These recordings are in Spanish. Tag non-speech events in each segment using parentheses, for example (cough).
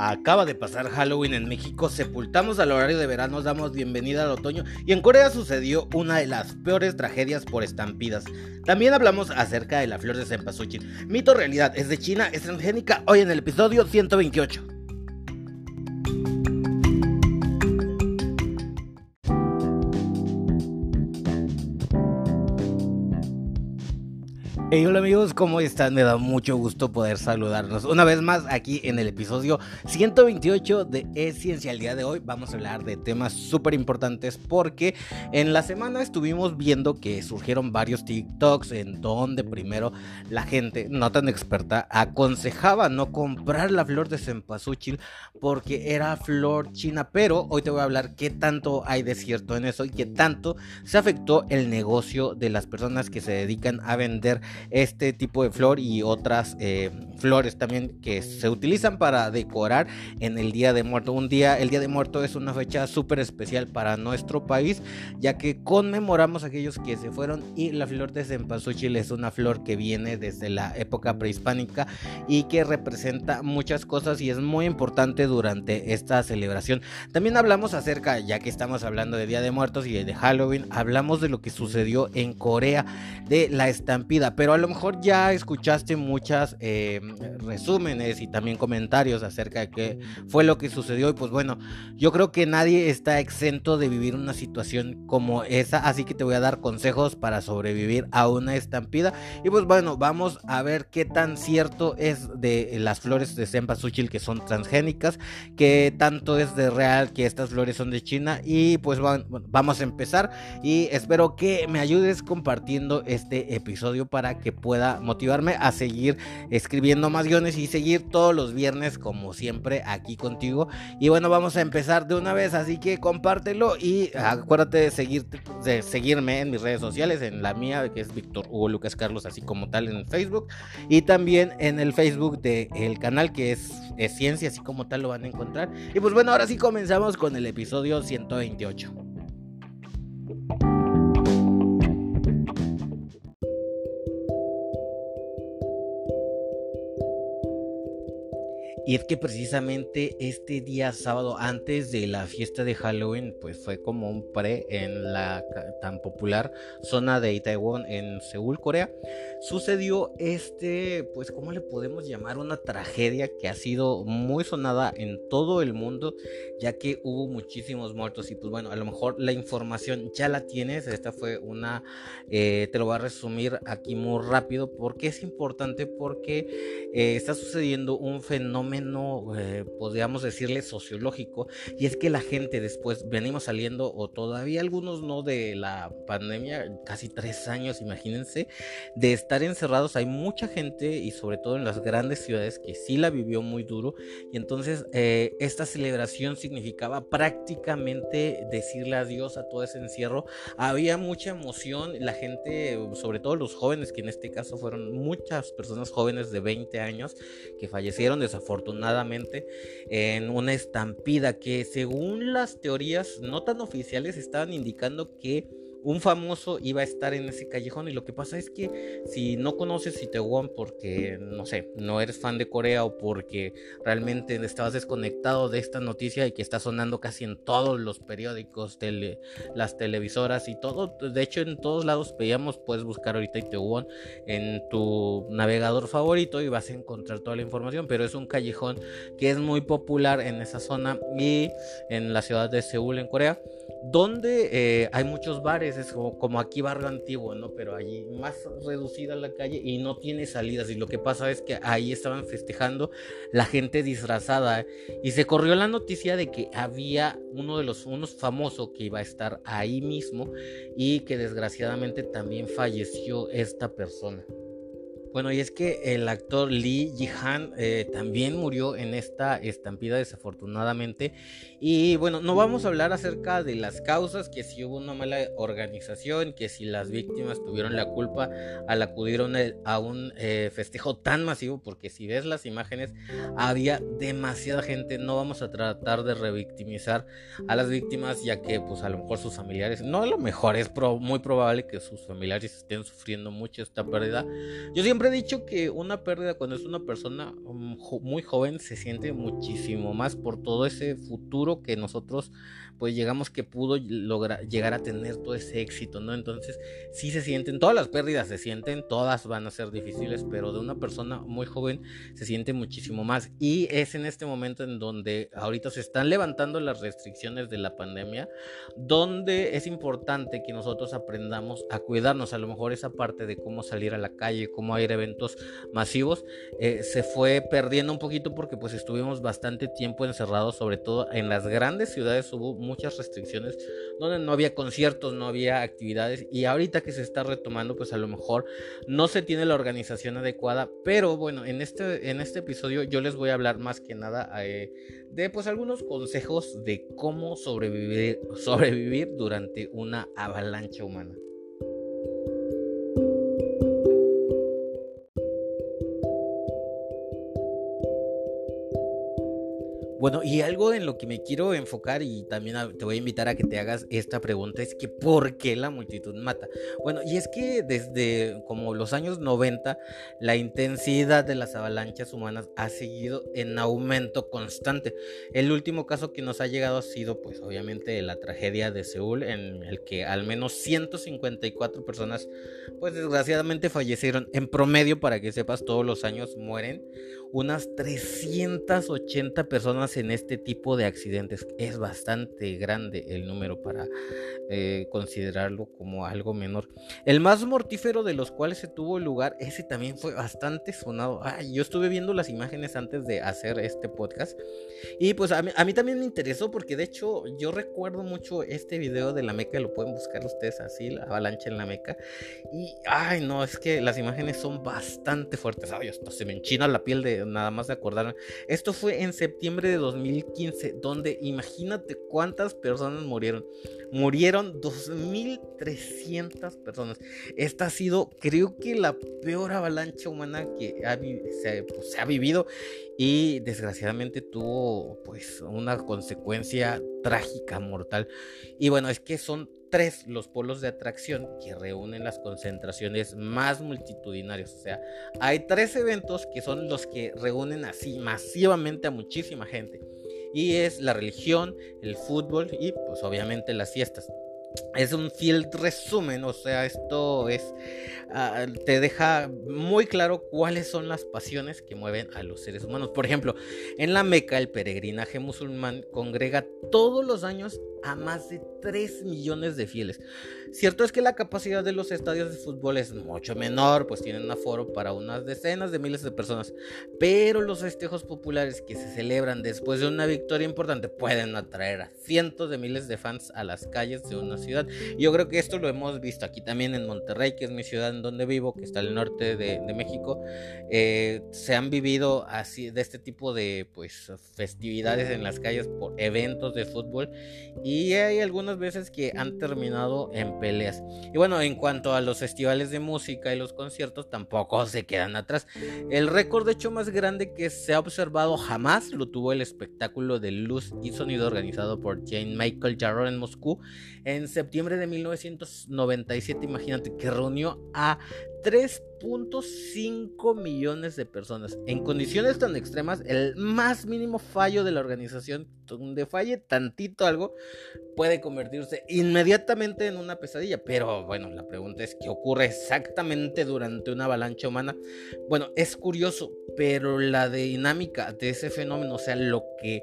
Acaba de pasar Halloween en México, sepultamos al horario de verano, damos bienvenida al otoño y en Corea sucedió una de las peores tragedias por estampidas. También hablamos acerca de la flor de cempasúchil. Mito realidad, es de China, es transgénica, hoy en el episodio 128. Hola amigos, ¿cómo están? Me da mucho gusto poder saludarnos una vez más aquí en el episodio 128 de Es Ciencia. El día de hoy vamos a hablar de temas súper importantes porque en la semana estuvimos viendo que surgieron varios TikToks en donde primero la gente, no tan experta, aconsejaba no comprar la flor de cempasúchil porque era flor china. Pero hoy te voy a hablar qué tanto hay de cierto en eso y qué tanto se afectó el negocio de las personas que se dedican a vender este tipo de flor y otras eh, flores también que se utilizan para decorar en el Día de Muerto. Un día, el Día de Muerto es una fecha súper especial para nuestro país, ya que conmemoramos a aquellos que se fueron y la flor de cempasúchil es una flor que viene desde la época prehispánica y que representa muchas cosas y es muy importante durante esta celebración. También hablamos acerca, ya que estamos hablando de Día de Muertos y de Halloween, hablamos de lo que sucedió en Corea, de la estampida, pero a lo mejor ya escuchaste muchas eh, resúmenes y también comentarios acerca de qué fue lo que sucedió. Y pues bueno, yo creo que nadie está exento de vivir una situación como esa, así que te voy a dar consejos para sobrevivir a una estampida. Y pues bueno, vamos a ver qué tan cierto es de las flores de cempasúchil que son transgénicas, qué tanto es de real que estas flores son de China. Y pues bueno, vamos a empezar y espero que me ayudes compartiendo este episodio para que pueda motivarme a seguir escribiendo más guiones y seguir todos los viernes como siempre aquí contigo. Y bueno, vamos a empezar de una vez, así que compártelo y acuérdate de, seguir, de seguirme en mis redes sociales, en la mía que es Víctor Hugo Lucas Carlos, así como tal en Facebook, y también en el Facebook del el canal que es, es Ciencia, así como tal lo van a encontrar. Y pues bueno, ahora sí comenzamos con el episodio 128. Y es que precisamente este día sábado, antes de la fiesta de Halloween, pues fue como un pre en la tan popular zona de Itaewon en Seúl, Corea. Sucedió este, pues, ¿cómo le podemos llamar? Una tragedia que ha sido muy sonada en todo el mundo, ya que hubo muchísimos muertos. Y pues bueno, a lo mejor la información ya la tienes. Esta fue una, eh, te lo voy a resumir aquí muy rápido, porque es importante, porque eh, está sucediendo un fenómeno eh, podríamos decirle, sociológico, y es que la gente después venimos saliendo, o todavía algunos no, de la pandemia, casi tres años, imagínense, de estar encerrados, hay mucha gente, y sobre todo en las grandes ciudades, que sí la vivió muy duro, y entonces eh, esta celebración significaba prácticamente decirle adiós a todo ese encierro, había mucha emoción, la gente, sobre todo los jóvenes, que en este caso fueron muchas personas jóvenes de 20 años, que fallecieron desafortunadamente, afortunadamente en una estampida que según las teorías no tan oficiales estaban indicando que un famoso iba a estar en ese callejón y lo que pasa es que si no conoces Itaewon porque no sé, no eres fan de Corea o porque realmente estabas desconectado de esta noticia y que está sonando casi en todos los periódicos, tele, las televisoras y todo, de hecho en todos lados veíamos, puedes buscar ahorita Itaewon en tu navegador favorito y vas a encontrar toda la información, pero es un callejón que es muy popular en esa zona y en la ciudad de Seúl en Corea donde eh, hay muchos bares, es como, aquí barrio antiguo, ¿no? Pero allí más reducida la calle y no tiene salidas. Y lo que pasa es que ahí estaban festejando la gente disfrazada. Y se corrió la noticia de que había uno de los unos famosos que iba a estar ahí mismo y que desgraciadamente también falleció esta persona. Bueno, y es que el actor Lee Ji-han eh, también murió en esta estampida desafortunadamente. Y bueno, no vamos a hablar acerca de las causas, que si hubo una mala organización, que si las víctimas tuvieron la culpa al acudir a un eh, festejo tan masivo, porque si ves las imágenes había demasiada gente. No vamos a tratar de revictimizar a las víctimas, ya que pues a lo mejor sus familiares, no a lo mejor es muy probable que sus familiares estén sufriendo mucho esta pérdida. Yo siempre siempre he dicho que una pérdida cuando es una persona um, muy joven se siente muchísimo más por todo ese futuro que nosotros pues llegamos que pudo lograr llegar a tener todo ese éxito, ¿no? Entonces, sí se sienten, todas las pérdidas se sienten, todas van a ser difíciles, pero de una persona muy joven se siente muchísimo más. Y es en este momento en donde ahorita se están levantando las restricciones de la pandemia, donde es importante que nosotros aprendamos a cuidarnos. A lo mejor esa parte de cómo salir a la calle, cómo ir a eventos masivos, eh, se fue perdiendo un poquito porque pues estuvimos bastante tiempo encerrados, sobre todo en las grandes ciudades hubo muchas restricciones donde no había conciertos, no había actividades y ahorita que se está retomando pues a lo mejor no se tiene la organización adecuada, pero bueno, en este, en este episodio yo les voy a hablar más que nada eh, de pues algunos consejos de cómo sobrevivir, sobrevivir durante una avalancha humana. Bueno, y algo en lo que me quiero enfocar y también te voy a invitar a que te hagas esta pregunta es que ¿por qué la multitud mata? Bueno, y es que desde como los años 90 la intensidad de las avalanchas humanas ha seguido en aumento constante. El último caso que nos ha llegado ha sido pues obviamente la tragedia de Seúl en el que al menos 154 personas pues desgraciadamente fallecieron. En promedio, para que sepas, todos los años mueren unas 380 personas en este tipo de accidentes. Es bastante grande el número para eh, considerarlo como algo menor. El más mortífero de los cuales se tuvo lugar, ese también fue bastante sonado. yo estuve viendo las imágenes antes de hacer este podcast y pues a mí, a mí también me interesó porque de hecho yo recuerdo mucho este video de la Meca, lo pueden buscar ustedes así, la avalancha en la Meca. Y ay no, es que las imágenes son bastante fuertes. Ay, hasta se me enchina la piel de nada más de acordarme. Esto fue en septiembre de 2015, donde imagínate cuántas personas murieron. Murieron 2.300 personas. Esta ha sido, creo que, la peor avalancha humana que se, pues, se ha vivido y desgraciadamente tuvo pues una consecuencia trágica, mortal. Y bueno, es que son tres los polos de atracción que reúnen las concentraciones más multitudinarias. O sea, hay tres eventos que son los que reúnen así masivamente a muchísima gente. Y es la religión, el fútbol y pues obviamente las fiestas es un fiel resumen, o sea, esto es ah, te deja muy claro cuáles son las pasiones que mueven a los seres humanos. Por ejemplo, en la Meca el peregrinaje musulmán congrega todos los años a más de 3 millones de fieles. Cierto es que la capacidad de los estadios de fútbol es mucho menor, pues tienen un aforo para unas decenas de miles de personas, pero los festejos populares que se celebran después de una victoria importante pueden atraer a cientos de miles de fans a las calles de una ciudad. Yo creo que esto lo hemos visto aquí también en Monterrey, que es mi ciudad en donde vivo, que está al norte de, México. Eh, se han vivido así de este tipo de pues festividades en las calles por eventos de fútbol y hay algunas veces que han terminado en peleas. Y bueno, en cuanto a los festivales de música y los conciertos, tampoco se quedan atrás. El récord de hecho más grande que se ha observado jamás lo tuvo el espectáculo de luz y sonido organizado por Jane Michael Jarrell en Moscú en septiembre de 1997. Imagínate que reunió a 3.5 millones de personas. En condiciones tan extremas, el más mínimo fallo de la organización, donde falle tantito algo, puede convertirse inmediatamente en una pesadilla. Pero bueno, la pregunta es, ¿qué ocurre exactamente durante una avalancha humana? Bueno, es curioso, pero la dinámica de ese fenómeno, o sea, lo que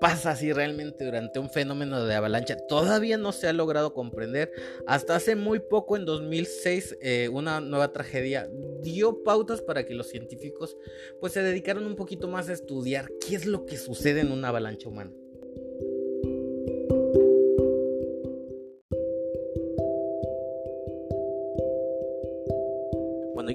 pasa así realmente durante un fenómeno de avalancha todavía no se ha logrado comprender. Hasta hace muy poco, en 2006, eh, una nueva tragedia dio pautas para que los científicos pues se dedicaron un poquito más a estudiar qué es lo que sucede en una avalancha humana.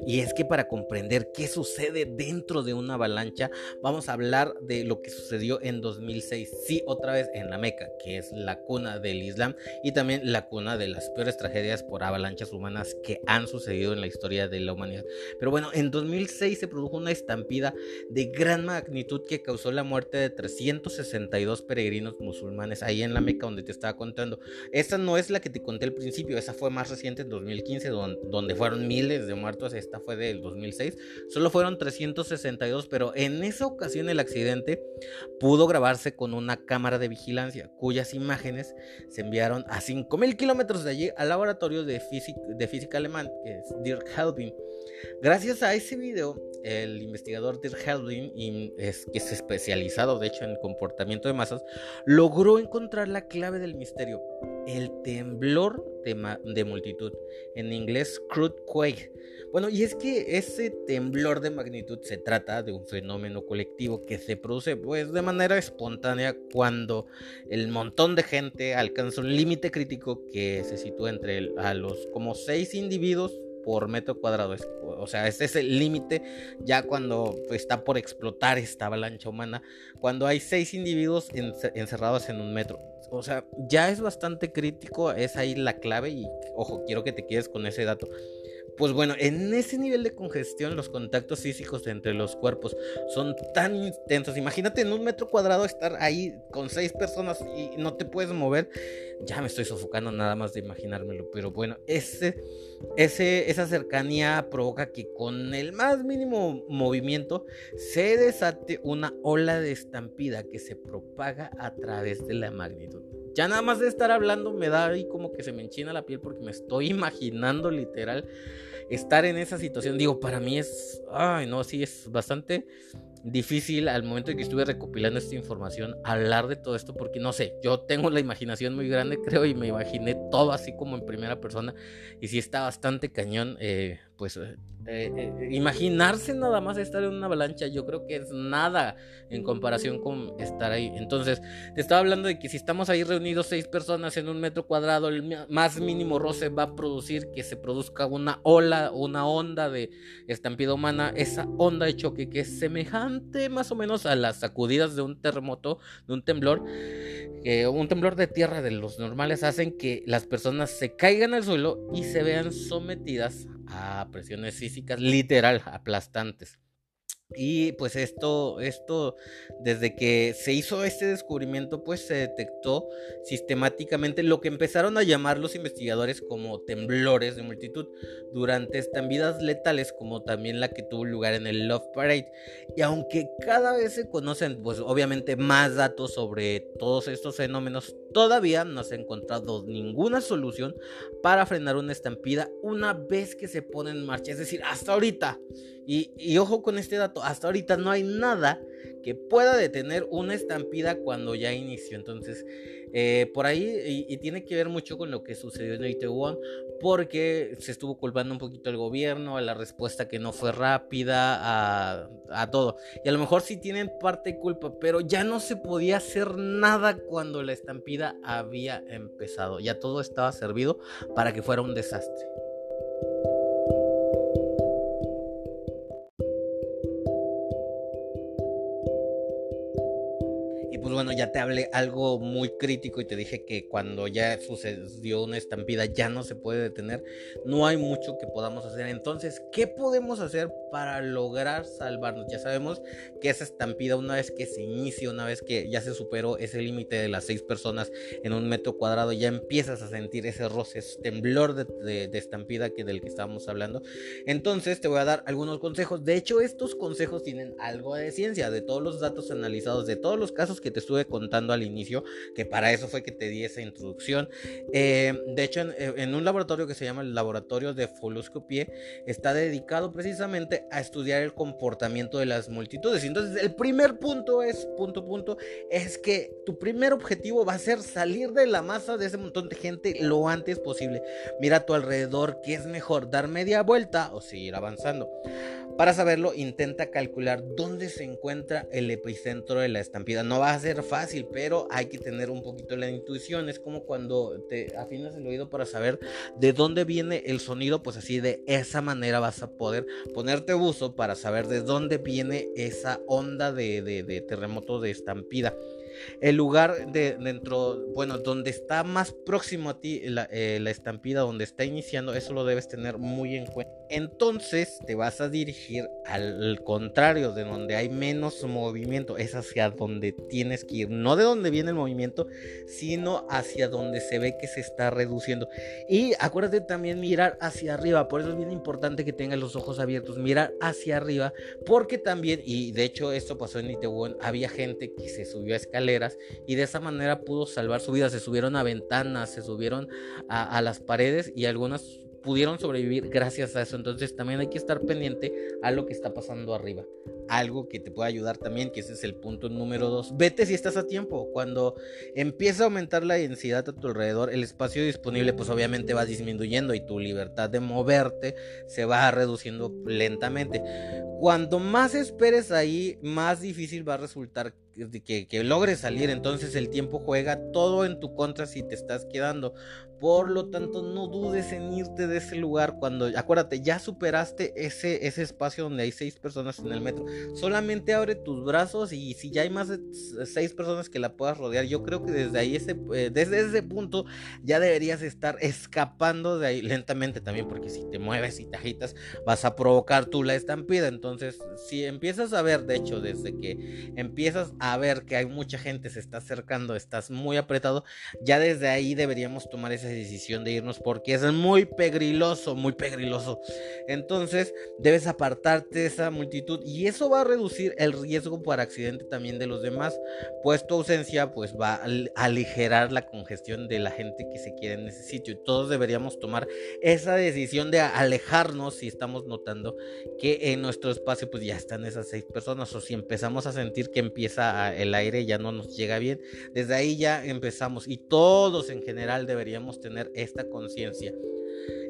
Y es que para comprender qué sucede dentro de una avalancha, vamos a hablar de lo que sucedió en 2006. Sí, otra vez en la Meca, que es la cuna del Islam y también la cuna de las peores tragedias por avalanchas humanas que han sucedido en la historia de la humanidad. Pero bueno, en 2006 se produjo una estampida de gran magnitud que causó la muerte de 362 peregrinos musulmanes ahí en la Meca donde te estaba contando. Esta no es la que te conté al principio, esa fue más reciente en 2015 donde, fueron miles de muertos esta fue del 2006, solo fueron 362, pero en esa ocasión el accidente pudo grabarse con una cámara de vigilancia, cuyas imágenes se enviaron a 5.000 kilómetros de allí al laboratorio de, de física alemán, que es Dirk Helbing. Gracias a ese video, el investigador Dirk Helbing, que es especializado de hecho en comportamiento de masas, logró encontrar la clave del misterio, el temblor de, multitud, en inglés crude quake. Bueno, y es que ese temblor de magnitud se trata de un fenómeno colectivo que se produce pues de manera espontánea cuando el montón de gente alcanza un límite crítico que se sitúa entre a los como seis individuos por metro cuadrado. o sea, ese es el límite ya cuando está por explotar esta avalancha humana. Cuando hay seis individuos encerrados en un metro. O sea, ya es bastante crítico. Es ahí la clave. Y ojo, quiero que te quedes con ese dato. Pues bueno, en ese nivel de congestión los contactos físicos entre los cuerpos son tan intensos. Imagínate en un metro cuadrado estar ahí con seis personas y no te puedes mover. Ya me estoy sofocando nada más de imaginármelo. Pero bueno, ese, ese, esa cercanía provoca que con el más mínimo movimiento se desate una ola de estampida que se propaga a través de la magnitud. Ya nada más de estar hablando me da ahí como que se me enchina la piel porque me estoy (laughs) imaginando literal estar en esa situación. Digo, para mí es, ay, no, sí, es bastante difícil al momento en que estuve recopilando esta información hablar de todo esto porque no sé, yo tengo la imaginación muy grande creo y me imaginé todo así como en primera persona y sí está bastante cañón eh, pues eh, eh, imaginarse nada más estar en una avalancha, yo creo que es nada en comparación con estar ahí. Entonces, te estaba hablando de que si estamos ahí reunidos seis personas en un metro cuadrado, el más mínimo roce va a producir que se produzca una ola, una onda de estampida humana, esa onda de choque que es semejante más o menos a las sacudidas de un terremoto, de un temblor, un temblor de tierra de los normales hacen que las personas se caigan al suelo y se vean sometidas a presiones físicas literal aplastantes. Y pues esto, esto, desde que se hizo este descubrimiento, pues se detectó sistemáticamente lo que empezaron a llamar los investigadores como temblores de multitud durante estambidas letales, como también la que tuvo lugar en el Love Parade. Y aunque cada vez se conocen, pues obviamente más datos sobre todos estos fenómenos, todavía no se ha encontrado ninguna solución para frenar una estampida una vez que se pone en marcha. Es decir, hasta ahorita. Y, ojo con este dato, hasta ahorita no hay nada que pueda detener una estampida cuando ya inició. Entonces, eh, por ahí, y, tiene que ver mucho con lo que sucedió en Itaewon, porque se estuvo culpando un poquito el gobierno, a la respuesta que no fue rápida, a, a, todo. Y a lo mejor sí tienen parte de culpa, pero ya no se podía hacer nada cuando la estampida había empezado. Ya todo estaba servido para que fuera un desastre. Ya te hablé algo muy crítico y te dije que cuando ya sucedió una estampida ya no se puede detener. No hay mucho que podamos hacer. Entonces, ¿qué podemos hacer para lograr salvarnos? Ya sabemos que esa estampida, una vez que se inicia, una vez que ya se superó ese límite de las seis personas en un metro cuadrado, ya empiezas a sentir ese roce, ese temblor de, de estampida que del que estábamos hablando. Entonces, te voy a dar algunos consejos. De hecho, estos consejos tienen algo de ciencia, de todos los datos analizados, de todos los casos que te estuve contando al inicio, que para eso fue que te di esa introducción. Eh, de hecho, eh, en, un laboratorio que se llama el Laboratorio de Foluscopie, está dedicado precisamente a estudiar el comportamiento de las multitudes. Entonces, el primer punto es, punto, punto, es que tu primer objetivo va a ser salir de la masa de ese montón de gente lo antes posible. Mira a tu alrededor, ¿qué es mejor? ¿Dar media vuelta o seguir avanzando? Para saberlo, intenta calcular dónde se encuentra el epicentro de la estampida. No va a ser fácil, pero hay que tener un poquito la intuición. Es como cuando te afinas el oído para saber de dónde viene el sonido, pues así de esa manera vas a poder ponerte buzo para saber de dónde viene esa onda de, terremoto de estampida. El lugar de dentro, bueno, donde está más próximo a ti la, eh, la estampida, donde está iniciando, eso lo debes tener muy en cuenta entonces te vas a dirigir al contrario, de donde hay menos movimiento, es hacia donde tienes que ir, no de donde viene el movimiento, sino hacia donde se ve que se está reduciendo. Y acuérdate también mirar hacia arriba, por eso es bien importante que tengas los ojos abiertos, mirar hacia arriba, porque también, y de hecho esto pasó en Itaewon, había gente que se subió a escaleras y de esa manera pudo salvar su vida, se subieron a ventanas, se subieron a, a las paredes y algunas pudieron sobrevivir gracias a eso. Entonces también hay que estar pendiente a lo que está pasando arriba. Algo que te puede ayudar también, que ese es el punto número dos. Vete si estás a tiempo. Cuando empieza a aumentar la densidad a tu alrededor, el espacio disponible pues obviamente va disminuyendo y tu libertad de moverte se va reduciendo lentamente. Cuando más esperes ahí, más difícil va a resultar que, que, logres salir. Entonces el tiempo juega todo en tu contra si te estás quedando. Por lo tanto, no dudes en irte de ese lugar cuando, acuérdate, ya superaste ese, ese espacio donde hay seis personas en el metro. Solamente abre tus brazos y si ya hay más de seis personas que la puedas rodear, yo creo que desde ahí, ese, eh, desde ese punto, ya deberías estar escapando de ahí lentamente también, porque si te mueves y te agitas, vas a provocar tú la estampida. Entonces, si empiezas a ver, de hecho, desde que empiezas a ver que hay mucha gente se está acercando, estás muy apretado, ya desde ahí deberíamos tomar esa decisión de irnos porque es muy pegriloso, muy pegriloso. Entonces debes apartarte de esa multitud y eso va a reducir el riesgo por accidente también de los demás, pues tu ausencia pues va a aligerar la congestión de la gente que se quiere en ese sitio y todos deberíamos tomar esa decisión de alejarnos si estamos notando que en nuestro espacio pues ya están esas seis personas o si empezamos a sentir que empieza el aire ya no nos llega bien, desde ahí ya empezamos y todos en general deberíamos tener esta conciencia.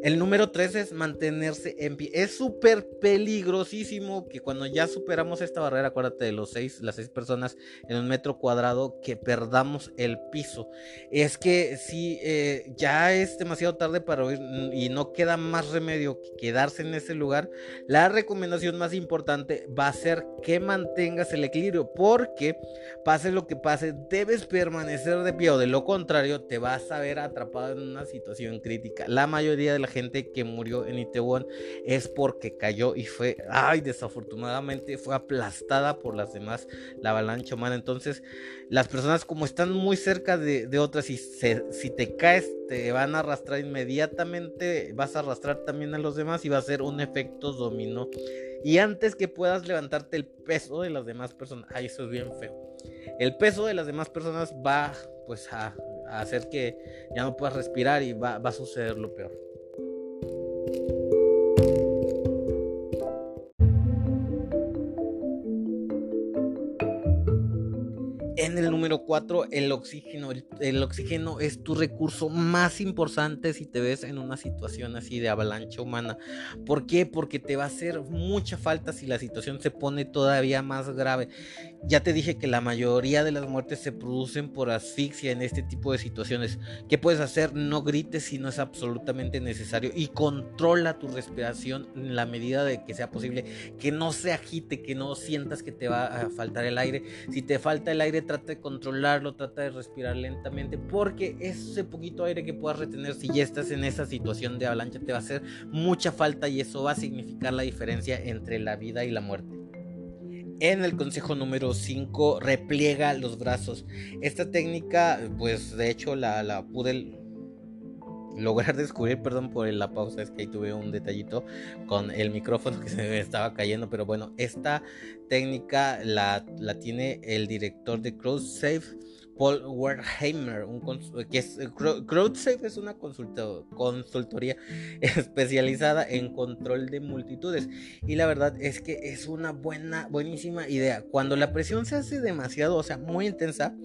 El número 3 es mantenerse en pie. Es súper peligrosísimo que cuando ya superamos esta barrera, acuérdate de los seis, las seis personas en un metro cuadrado, que perdamos el piso. Es que si eh, ya es demasiado tarde para oír y no queda más remedio que quedarse en ese lugar, la recomendación más importante va a ser que mantengas el equilibrio, porque pase lo que pase, debes permanecer de pie o de lo contrario, te vas a ver atrapado en una situación crítica. La mayoría de la gente que murió en Itaewon es porque cayó y fue, ay, desafortunadamente fue aplastada por las demás, la avalancha humana. Entonces, las personas como están muy cerca de, otras y si te caes te van a arrastrar inmediatamente, vas a arrastrar también a los demás y va a ser un efecto dominó. Y antes que puedas levantarte el peso de las demás personas, ay, eso es bien feo. El peso de las demás personas va pues a, hacer que ya no puedas respirar y va a suceder lo peor. Thank you. 4, el oxígeno. El, oxígeno es tu recurso más importante si te ves en una situación así de avalancha humana. ¿Por qué? Porque te va a hacer mucha falta si la situación se pone todavía más grave. Ya te dije que la mayoría de las muertes se producen por asfixia en este tipo de situaciones. ¿Qué puedes hacer? No grites si no es absolutamente necesario y controla tu respiración en la medida de que sea posible. Que no se agite, que no sientas que te va a faltar el aire. Si te falta el aire, trata de controlarlo, trata de respirar lentamente, porque ese poquito aire que puedas retener si ya estás en esa situación de avalancha te va a hacer mucha falta y eso va a significar la diferencia entre la vida y la muerte. En el consejo número 5, repliega los brazos. Esta técnica, pues de hecho la, la pude lograr (laughs) descubrir, perdón por la pausa, es que ahí tuve un detallito con el micrófono que se me estaba cayendo, pero bueno, esta técnica la, la tiene el director de CrowdSafe, Paul Werheimer, un que es CrowdSafe es una consultoría (laughs) especializada en control de multitudes y la verdad es que es una buena buenísima idea. Cuando la presión se hace demasiado, o sea, muy intensa,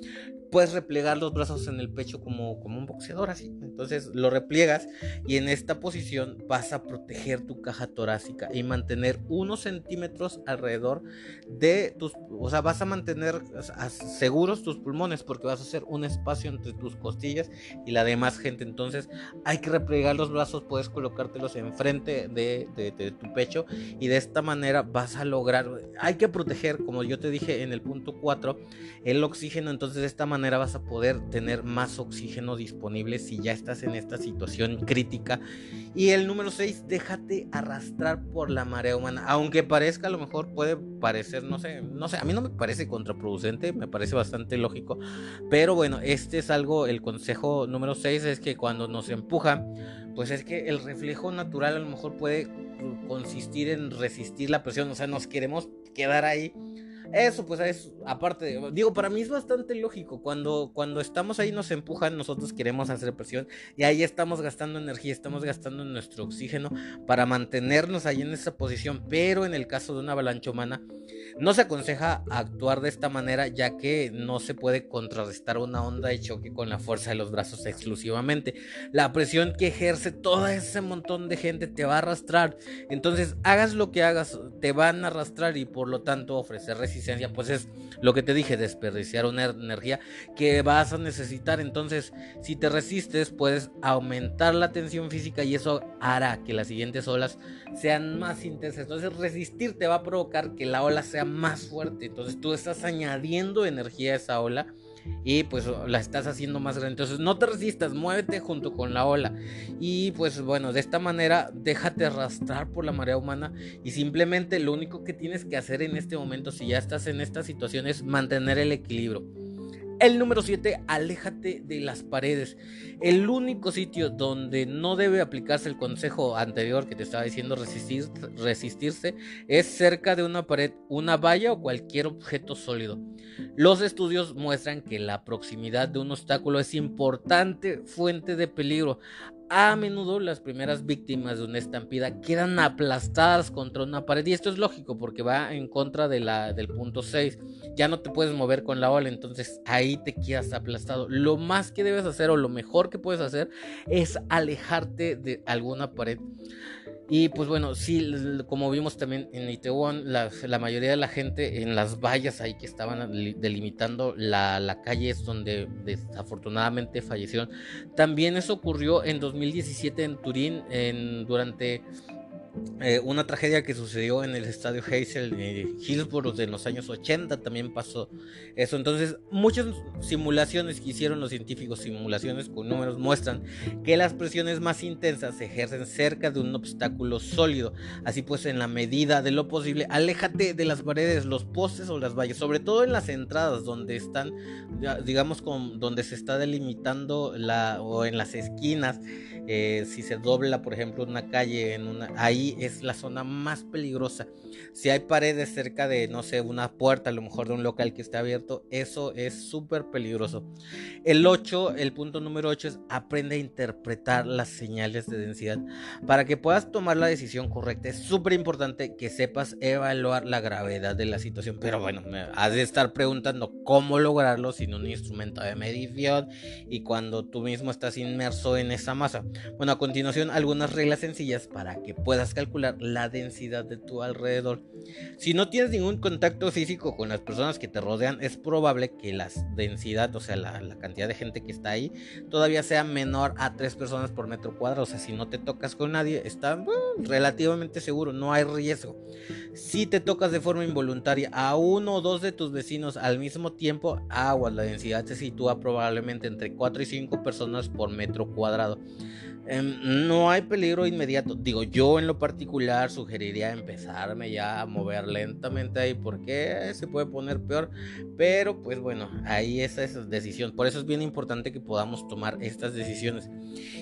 puedes replegar los brazos en el pecho como, como un boxeador así. Entonces lo repliegas y en esta posición vas a proteger tu caja torácica y mantener unos centímetros alrededor de tus, o sea, vas a mantener seguros tus pulmones porque vas a hacer un espacio entre tus costillas y la demás gente. Entonces hay que replegar los brazos, puedes colocártelos enfrente de, de, de tu pecho y de esta manera vas a lograr, hay que proteger, como yo te dije en el punto 4, el oxígeno. Entonces de esta manera manera vas a poder tener más oxígeno disponible si ya estás en esta situación crítica. Y el número 6, déjate arrastrar por la marea humana. Aunque parezca, a lo mejor puede parecer, no sé, no sé, a mí no me parece contraproducente, me parece bastante lógico. Pero bueno, este es algo, el consejo número 6 es que cuando nos empuja, pues es que el reflejo natural a lo mejor puede consistir en resistir la presión, o sea, nos queremos quedar ahí eso, pues es, aparte, digo, para mí es bastante lógico. Cuando, cuando estamos ahí nos empujan, nosotros queremos hacer presión y ahí estamos gastando energía, estamos gastando nuestro oxígeno para mantenernos ahí en esa posición. Pero en el caso de una avalancha humana, no se aconseja actuar de esta manera ya que no se puede contrarrestar una onda de choque con la fuerza de los brazos exclusivamente. La presión que ejerce todo ese montón de gente te va a arrastrar. Entonces, hagas lo que hagas, te van a arrastrar y por lo tanto ofrecer resistencia pues es lo que te dije, desperdiciar una energía que vas a necesitar. Entonces, si te resistes, puedes aumentar la tensión física y eso hará que las siguientes olas sean más intensas. Entonces, resistir te va a provocar que la ola sea más fuerte. Entonces, tú estás añadiendo energía a esa ola y pues la estás haciendo más grande. Entonces no te resistas, muévete junto con la ola. Y pues bueno, de esta manera déjate arrastrar por la marea humana y simplemente lo único que tienes que hacer en este momento, si ya estás en esta situación, es mantener el equilibrio. El número 7, aléjate de las paredes. El único sitio donde no debe aplicarse el consejo anterior que te estaba diciendo resistir, resistirse es cerca de una pared, una valla o cualquier objeto sólido. Los estudios muestran que la proximidad de un obstáculo es importante fuente de peligro. A menudo las primeras víctimas de una estampida quedan aplastadas contra una pared y esto es lógico porque va en contra de la, del punto 6. Ya no te puedes mover con la ola, entonces ahí te quedas aplastado. Lo más que debes hacer o lo mejor que puedes hacer es alejarte de alguna pared. Y pues bueno, sí, como vimos también en Itaewon, la, mayoría de la gente en las vallas ahí que estaban delimitando la, la calle es donde desafortunadamente fallecieron. También eso ocurrió en 2017 en Turín, en, durante eh, una tragedia que sucedió en el estadio Hazel de Hillsborough de los años 80 también pasó eso. Entonces, muchas simulaciones que hicieron los científicos, simulaciones con números, muestran que las presiones más intensas se ejercen cerca de un obstáculo sólido. Así pues, en la medida de lo posible, aléjate de las paredes, los postes o las vallas, sobre todo en las entradas donde están, digamos, con, donde se está delimitando la, o en las esquinas. Eh, si se dobla, por ejemplo, una calle en una, ahí es la zona más peligrosa. Si hay paredes cerca de, no sé, una puerta, a lo mejor de un local que está abierto, eso es súper peligroso. El 8, el punto número 8 es aprende a interpretar las señales de densidad. Para que puedas tomar la decisión correcta, es súper importante que sepas evaluar la gravedad de la situación. Pero bueno, me has de estar preguntando cómo lograrlo sin un instrumento de medición y cuando tú mismo estás inmerso en esa masa. Bueno, a continuación, algunas reglas sencillas para que puedas calcular la densidad de tu alrededor. Si no tienes ningún contacto físico con las personas que te rodean, es probable que la densidad, o sea, la, cantidad de gente que está ahí, todavía sea menor a 3 personas por metro cuadrado. O sea, si no te tocas con nadie, está relativamente seguro, no hay riesgo. Si te tocas de forma involuntaria a uno o dos de tus vecinos al mismo tiempo, agua, la densidad se sitúa probablemente entre 4 y 5 personas por metro cuadrado. Em, no hay peligro inmediato. Digo, yo en lo particular sugeriría empezarme ya a mover lentamente ahí porque se puede poner peor. Pero pues bueno, ahí esa es decisión. Por eso es bien importante que podamos tomar estas decisiones.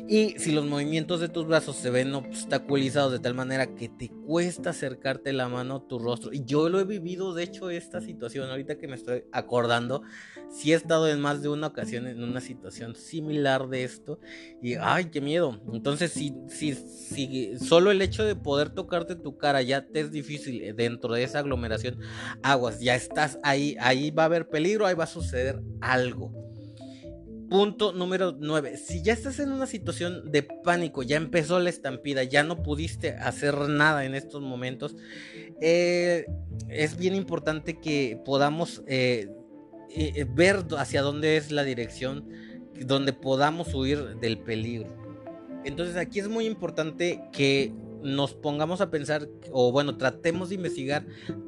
Y si los movimientos de tus brazos se ven obstaculizados de tal manera que te cuesta acercarte la mano a tu rostro. Y yo lo he vivido, de hecho, esta situación. Ahorita que me estoy acordando, si he estado en más de una ocasión en una situación similar de esto. Y ay, qué miedo entonces, si, si, si solo el hecho de poder tocarte tu cara ya te es difícil eh, dentro de esa aglomeración, aguas, ya estás ahí, ahí va a haber peligro, ahí va a suceder algo. Punto número 9. Si ya estás en una situación de pánico, ya empezó la estampida, ya no pudiste hacer nada en estos momentos, eh, es bien importante que podamos eh, ver hacia dónde es la dirección donde podamos huir del peligro. Entonces aquí es muy importante que nos pongamos a pensar, o bueno, tratemos de investigar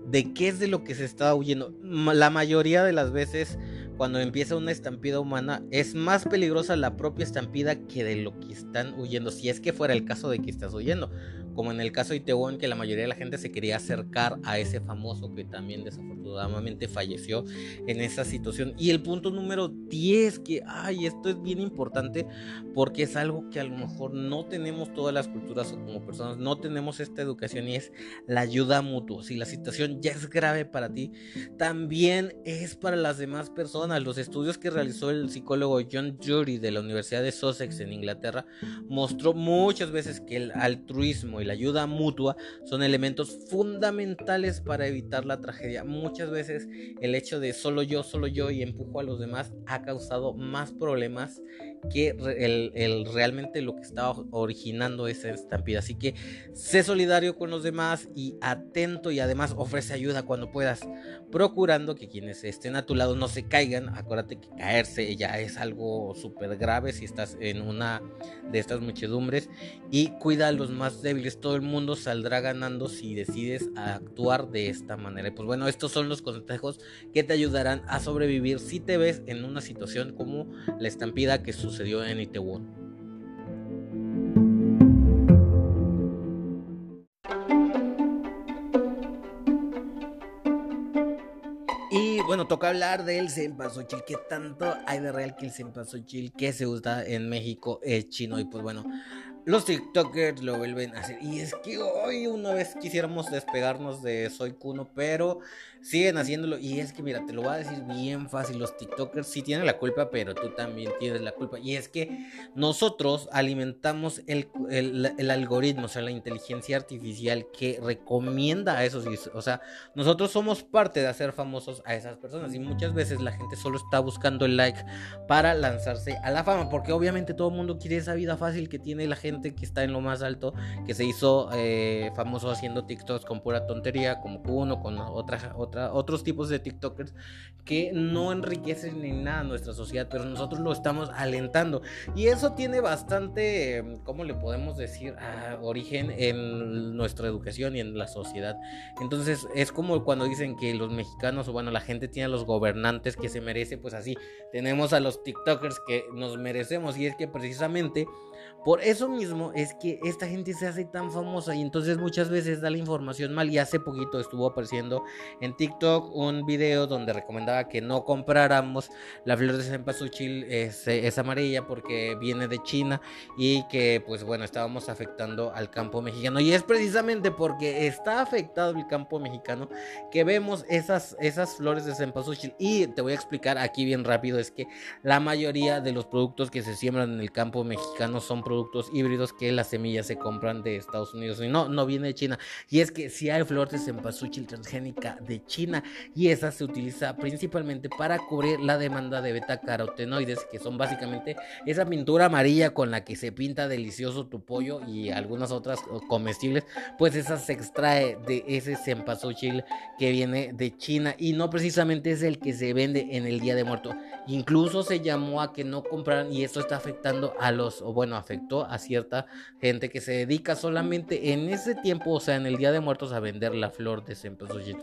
de qué es de lo que se está huyendo. La mayoría de las veces cuando empieza una estampida humana, es más peligrosa la propia estampida que de lo que están huyendo, si es que fuera el caso de que estás huyendo como en el caso de Itaewon, que la mayoría de la gente se quería acercar a ese famoso que también desafortunadamente falleció en esa situación. Y el punto número 10, que, ay, esto es bien importante porque es algo que a lo mejor no tenemos todas las culturas o como personas, no tenemos esta educación y es la ayuda mutua. Si la situación ya es grave para ti, también es para las demás personas. Los estudios que realizó el psicólogo John Jury de la Universidad de Sussex en Inglaterra mostró muchas veces que el altruismo y la ayuda mutua son elementos fundamentales para evitar la tragedia. Muchas veces el hecho de solo yo, solo yo y empujo a los demás ha causado más problemas que el, realmente lo que estaba originando esa estampida. Así que sé solidario con los demás y atento y además ofrece ayuda cuando puedas, procurando que quienes estén a tu lado no se caigan. Acuérdate que caerse ya es algo súper grave si estás en una de estas muchedumbres y cuida a los más débiles. Todo el mundo saldrá ganando si decides actuar de esta manera. Y pues bueno, estos son los consejos que te ayudarán a sobrevivir si te ves en una situación como la estampida que sucedió en Itaewon. Y bueno, toca hablar del Cempasúchil. ¿Qué tanto hay de real que el Cempasúchil que se usa en México es chino? Y pues bueno, los TikTokers lo vuelven a hacer. Y es que hoy una vez quisiéramos despegarnos de Soy Kuno, pero siguen haciéndolo. Y es que, mira, te lo voy a decir bien fácil. Los TikTokers sí tienen la culpa, pero tú también tienes la culpa. Y es que nosotros alimentamos el, algoritmo, o sea, la inteligencia artificial que recomienda a esos. O sea, nosotros somos parte de hacer famosos a esas personas. Y muchas veces la gente solo está buscando el like para lanzarse a la fama. Porque obviamente todo el mundo quiere esa vida fácil que tiene la gente que está en lo más alto, que se hizo eh, famoso haciendo TikToks con pura tontería, como uno, con otra, otra, otros tipos de TikTokers que no enriquecen ni nada nuestra sociedad, pero nosotros lo estamos alentando. Y eso tiene bastante, ¿cómo le podemos decir? Ah, origen en nuestra educación y en la sociedad. Entonces es como cuando dicen que los mexicanos, o bueno, la gente tiene a los gobernantes que se merece, pues así, tenemos a los TikTokers que nos merecemos. Y es que precisamente por eso mismo es que esta gente se hace tan famosa y entonces muchas veces da la información mal. Y hace poquito estuvo apareciendo en TikTok un video donde recomendaba que no compráramos la flor de cempasúchil, es, es amarilla porque viene de China y que pues bueno, estábamos afectando al campo mexicano. Y es precisamente porque está afectado el campo mexicano que vemos esas, esas flores de cempasúchil. Y te voy a explicar aquí bien rápido, es que la mayoría de los productos que se siembran en el campo mexicano son productos híbridos que las semillas se compran de Estados Unidos y no, no viene de China. Y es que si hay flor de cempasúchil transgénica de China y esa se utiliza principalmente para cubrir la demanda de beta carotenoides, que son básicamente esa pintura amarilla con la que se pinta delicioso tu pollo y algunas otras comestibles, pues esa se extrae de ese cempasúchil que viene de China y no precisamente es el que se vende en el Día de Muerto. Incluso se llamó a que no compraran y esto está afectando a los, o bueno, afectando a cierta gente que se dedica solamente en ese tiempo, o sea, en el Día de Muertos, a vender la flor de cempasúchil.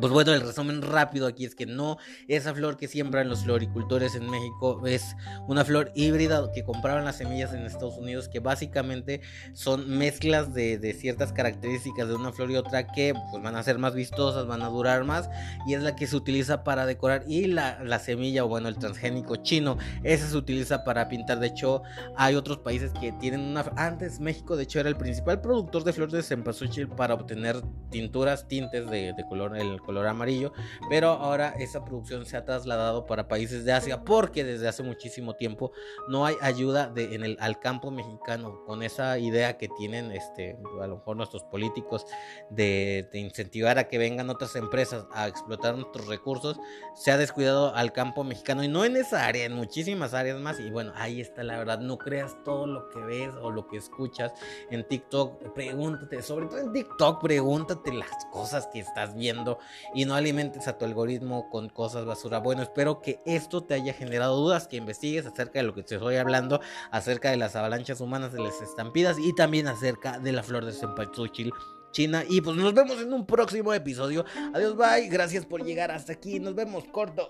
Pues bueno, el resumen rápido aquí es que no, esa flor que siembran los floricultores en México es una flor híbrida que compraron las semillas en Estados Unidos, que básicamente son mezclas de, ciertas características de una flor y otra que pues, van a ser más vistosas, van a durar más, y es la que se utiliza para decorar. Y la, la semilla, o bueno, el transgénico chino, ese se utiliza para pintar. De hecho, hay otros países que tienen una. Antes, México, de hecho, era el principal productor de flores de cempasúchil para obtener tinturas, tintes de, de color el color amarillo, pero ahora esa producción se ha trasladado para países de Asia porque desde hace muchísimo tiempo no hay ayuda en el, al campo mexicano con esa idea que tienen este, a lo mejor nuestros políticos de incentivar a que vengan otras empresas a explotar nuestros recursos, se ha descuidado al campo mexicano y no en esa área, en muchísimas áreas más y bueno, ahí está la verdad, no creas todo lo que ves o lo que escuchas en TikTok, pregúntate, sobre todo en TikTok, pregúntate las cosas que estás viendo y no alimentes a tu algoritmo con cosas basura. Bueno, espero que esto te haya generado dudas, que investigues acerca de lo que te estoy hablando, acerca de las avalanchas humanas, de las estampidas y también acerca de la flor de cempasúchil. China y pues nos vemos en un próximo episodio. Adiós, bye. Gracias por llegar hasta aquí. Nos vemos corto.